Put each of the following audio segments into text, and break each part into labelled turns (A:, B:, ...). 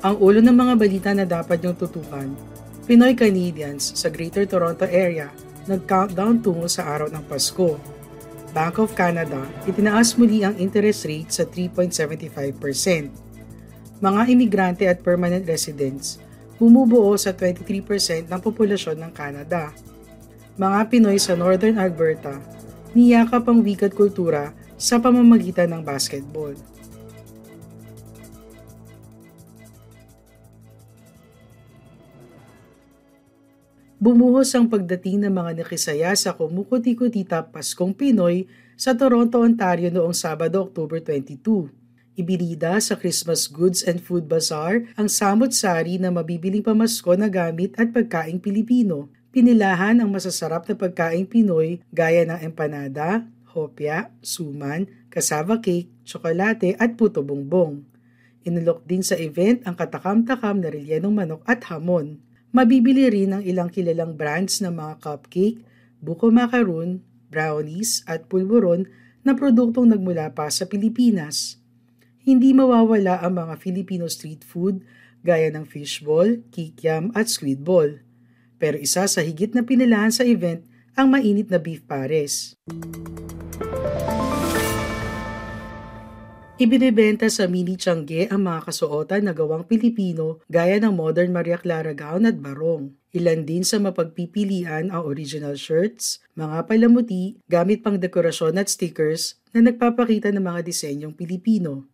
A: Ang ulo ng mga balita na dapat niyong tutukan, Pinoy Canadians sa Greater Toronto Area nag-countdown tungo sa araw ng Pasko. Bank of Canada, itinaas muli ang interest rate sa 3.75%. Mga imigrante at permanent residents, bumubuo sa 23% ng populasyon ng Canada. Mga Pinoy sa Northern Alberta, niyakap ang wikat kultura sa pamamagitan ng basketball. Bumuhos ang pagdating ng mga nakisaya sa Kumukuti-Kutita Paskong Pinoy sa Toronto, Ontario noong Sabado, October 22. Ibinida sa Christmas Goods and Food Bazaar ang samot-sari na mabibiling pamasko na gamit at pagkaing Pilipino. Pinilahan ang masasarap na pagkaing Pinoy gaya ng empanada, hopya, suman, cassava cake, tsokolate at puto bongbong. Inulok din sa event ang katakam-takam na relyenong manok at hamon. Mabibili rin ang ilang kilalang brands ng mga cupcake, buko macaroon, brownies at pulburon na produktong nagmula pa sa Pilipinas. Hindi mawawala ang mga Filipino street food gaya ng fishball, kikiam at squid ball. Pero isa sa higit na pinilahan sa event ang mainit na beef pares. Ibinebenta sa mini Tiangge ang mga kasuotan na gawang Pilipino gaya ng modern Maria Clara gown at barong. Ilan din sa mapagpipilian ang original shirts, mga palamuti, gamit pang dekorasyon at stickers na nagpapakita ng mga disenyong Pilipino.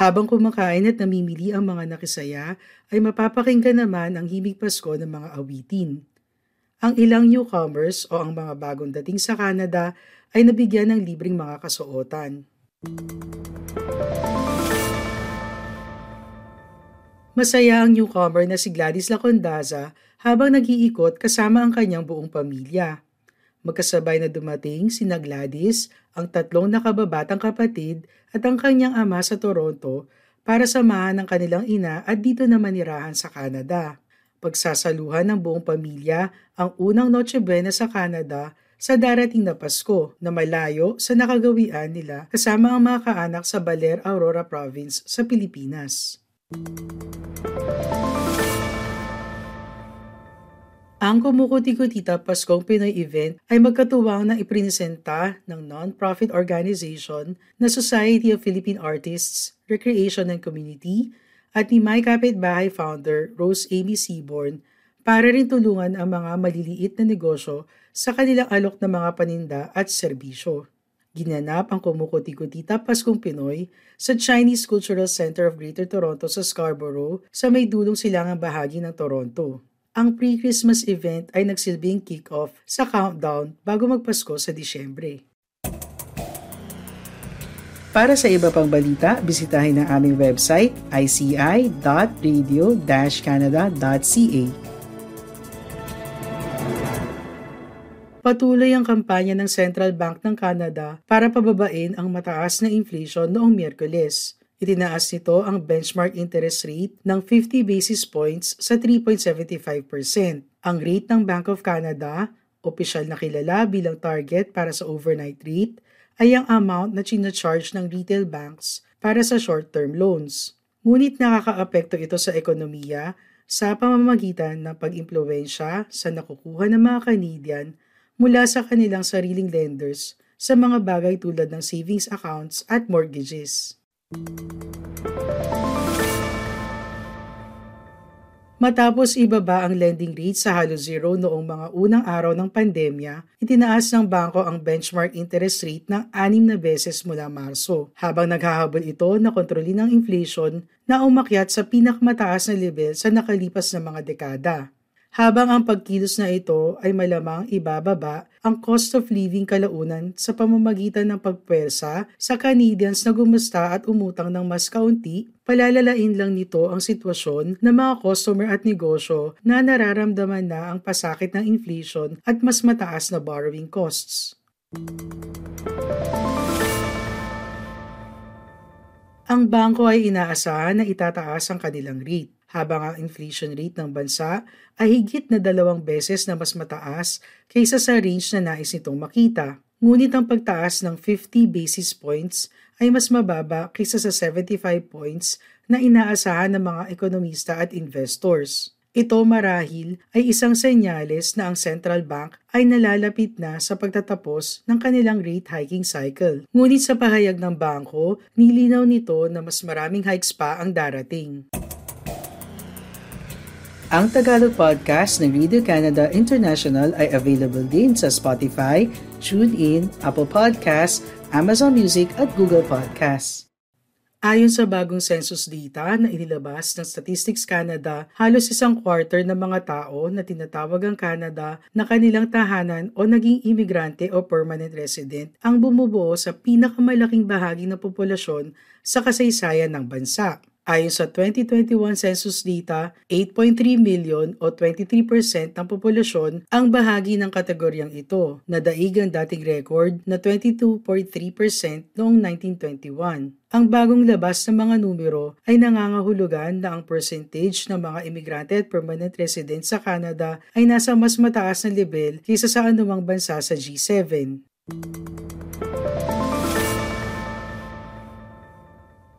A: Habang kumakain at namimili ang mga nakisaya, ay mapapakinggan naman ang himig Pasko ng mga awitin. Ang ilang newcomers o ang mga bagong dating sa Canada ay nabigyan ng libreng mga kasuotan. Masaya ang newcomer na si Gladys Lacondaza habang nag-iikot kasama ang kanyang buong pamilya. Magkasabay na dumating si Gladys, ang tatlong nakababatang kapatid at ang kanyang ama sa Toronto para samahan ng kanilang ina at dito na manirahan sa Canada. Pagsasaluhan ng buong pamilya ang unang Noche Buena sa Canada sa darating na Pasko na malayo sa nakagawian nila kasama ang mga kaanak sa Baler, Aurora Province sa Pilipinas. Ang Kumukuti-Kutita Paskong Pinoy event ay magkatuwang na iprinisenta ng non-profit organization na Society of Philippine Artists, Recreation and Community at ni My Kapitbahay founder Rose Amy Seaborn para rin tulungan ang mga maliliit na negosyo sa kanilang alok na mga paninda at serbisyo. Ginanap ang Kumukuti-Kutita Paskong Pinoy sa Chinese Cultural Center of Greater Toronto sa Scarborough sa may dulong silangang bahagi ng Toronto. Ang pre-Christmas event ay nagsilbing kick-off sa countdown bago magpasko sa Disyembre. Para sa iba pang balita, bisitahin ang aming website ici.radio-canada.ca. Patuloy ang kampanya ng Central Bank ng Canada para pababain ang mataas na inflation noong Miyerkules. Itinaas nito ang benchmark interest rate ng 50 basis points sa 3.75%. Ang rate ng Bank of Canada, opisyal na kilala bilang target para sa overnight rate, ay ang amount na charge ng retail banks para sa short-term loans. Ngunit nakakaapekto ito sa ekonomiya sa pamamagitan ng pag-impluensya sa nakukuha ng mga Canadian mula sa kanilang sariling lenders sa mga bagay tulad ng savings accounts at mortgages. Matapos ibaba ang lending rate sa halos zero noong mga unang araw ng pandemya, itinaas ng bangko ang benchmark interest rate ng anim na beses mula Marso, habang naghahabol ito na kontrolin ang inflation na umakyat sa pinakamataas na level sa nakalipas na mga dekada. Habang ang pagkilos na ito ay malamang ibababa ang cost of living kalaunan sa pamamagitan ng pagpwersa sa Canadians na gumusta at umutang ng mas kaunti, palalalain lang nito ang sitwasyon ng mga customer at negosyo na nararamdaman na ang pasakit ng inflation at mas mataas na borrowing costs. Ang bangko ay inaasahan na itataas ang kanilang rate habang ang inflation rate ng bansa ay higit na dalawang beses na mas mataas kaysa sa range na nais nitong makita. Ngunit ang pagtaas ng 50 basis points ay mas mababa kaysa sa 75 points na inaasahan ng mga ekonomista at investors. Ito marahil ay isang senyales na ang central bank ay nalalapit na sa pagtatapos ng kanilang rate hiking cycle. Ngunit sa pahayag ng bangko, nilinaw nito na mas maraming hikes pa ang darating. Ang Tagalog podcast ng Radio Canada International ay available din sa Spotify, TuneIn, Apple Podcasts, Amazon Music at Google Podcasts. Ayon sa bagong census data na inilabas ng Statistics Canada, halos isang quarter ng mga tao na tinatawag ang Canada na kanilang tahanan o naging imigrante o permanent resident ang bumubuo sa pinakamalaking bahagi ng populasyon sa kasaysayan ng bansa. Ayon sa 2021 census data, 8.3 million o 23% ng populasyon ang bahagi ng kategoryang ito, na daig ang dating record na 22.3% noong 1921. Ang bagong labas ng mga numero ay nangangahulugan na ang percentage ng mga imigrante at permanent resident sa Canada ay nasa mas mataas na level kaysa sa anumang bansa sa G7.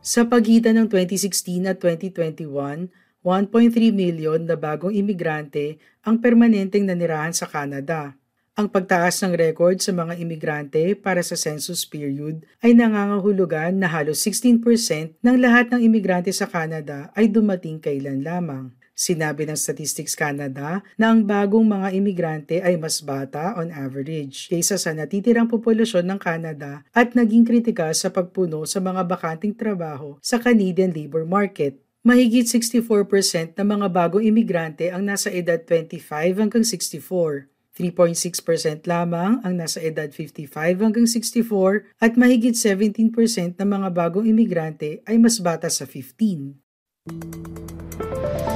A: Sa pagitan ng 2016 at 2021, 1.3 million na bagong imigrante ang permanenteng nanirahan sa Canada. Ang pagtaas ng record sa mga imigrante para sa census period ay nangangahulugan na halos 16% ng lahat ng imigrante sa Canada ay dumating kailan lamang. Sinabi ng Statistics Canada na ang bagong mga imigrante ay mas bata on average kaysa sa natitirang populasyon ng Canada at naging kritikal sa pagpuno sa mga bakanting trabaho sa Canadian labor market. Mahigit 64% ng mga bagong imigrante ang nasa edad 25 hanggang 64. 3.6% lamang ang nasa edad 55 hanggang 64 at mahigit 17% ng mga bagong imigrante ay mas bata sa 15.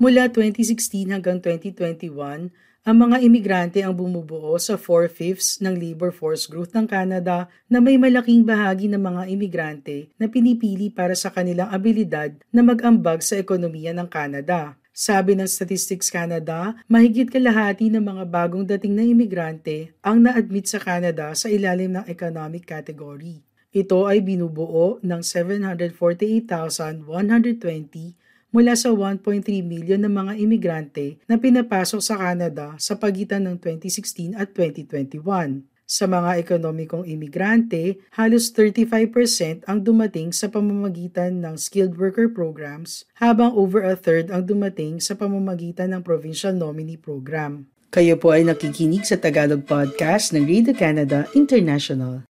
A: Mula 2016 hanggang 2021, ang mga imigrante ang bumubuo sa 4-fifths ng labor force growth ng Canada na may malaking bahagi ng mga imigrante na pinipili para sa kanilang abilidad na mag-ambag sa ekonomiya ng Canada. Sabi ng Statistics Canada, mahigit kalahati ng mga bagong dating na imigrante ang na-admit sa Canada sa ilalim ng economic category. Ito ay binubuo ng 748,120 mula sa 1.3 million ng mga imigrante na pinapasok sa Canada sa pagitan ng 2016 at 2021. Sa mga ekonomikong imigrante, halos 35% ang dumating sa pamamagitan ng skilled worker programs, habang over a third ang dumating sa pamamagitan ng provincial nominee program. Kayo po ay nakikinig sa Tagalog Podcast ng Radio Canada International.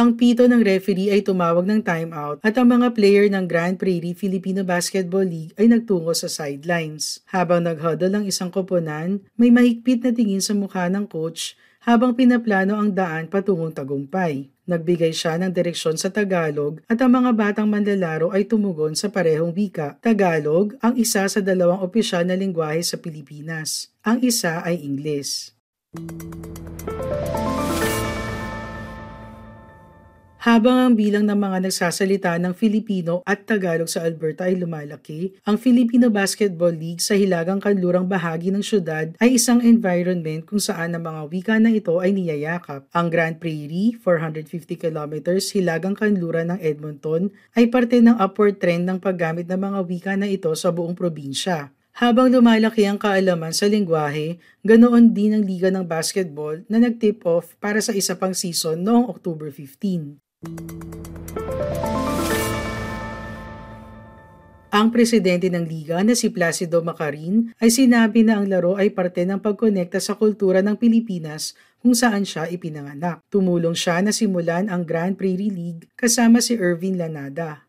A: Ang pito ng referee ay tumawag ng timeout at ang mga player ng Grand Prairie Filipino Basketball League ay nagtungo sa sidelines. Habang naghuddle ang isang koponan, may mahigpit na tingin sa mukha ng coach habang pinaplano ang daan patungong tagumpay. Nagbigay siya ng direksyon sa Tagalog at ang mga batang manlalaro ay tumugon sa parehong wika. Tagalog ang isa sa dalawang opisyal na lingwahe sa Pilipinas. Ang isa ay Ingles. Habang ang bilang ng mga nagsasalita ng Filipino at Tagalog sa Alberta ay lumalaki, ang Filipino Basketball League sa hilagang kanlurang bahagi ng syudad ay isang environment kung saan ang mga wika na ito ay niyayakap. Ang Grand Prairie, 450 kilometers hilagang kanluran ng Edmonton, ay parte ng upward trend ng paggamit ng mga wika na ito sa buong probinsya. Habang lumalaki ang kaalaman sa lingwahe, ganoon din ang Liga ng Basketball na nag-tip off para sa isa pang season noong October 15. Ang presidente ng liga na si Placido Macarin ay sinabi na ang laro ay parte ng pagkonekta sa kultura ng Pilipinas kung saan siya ipinanganak. Tumulong siya na simulan ang Grand Prairie League kasama si Irvin Lanada.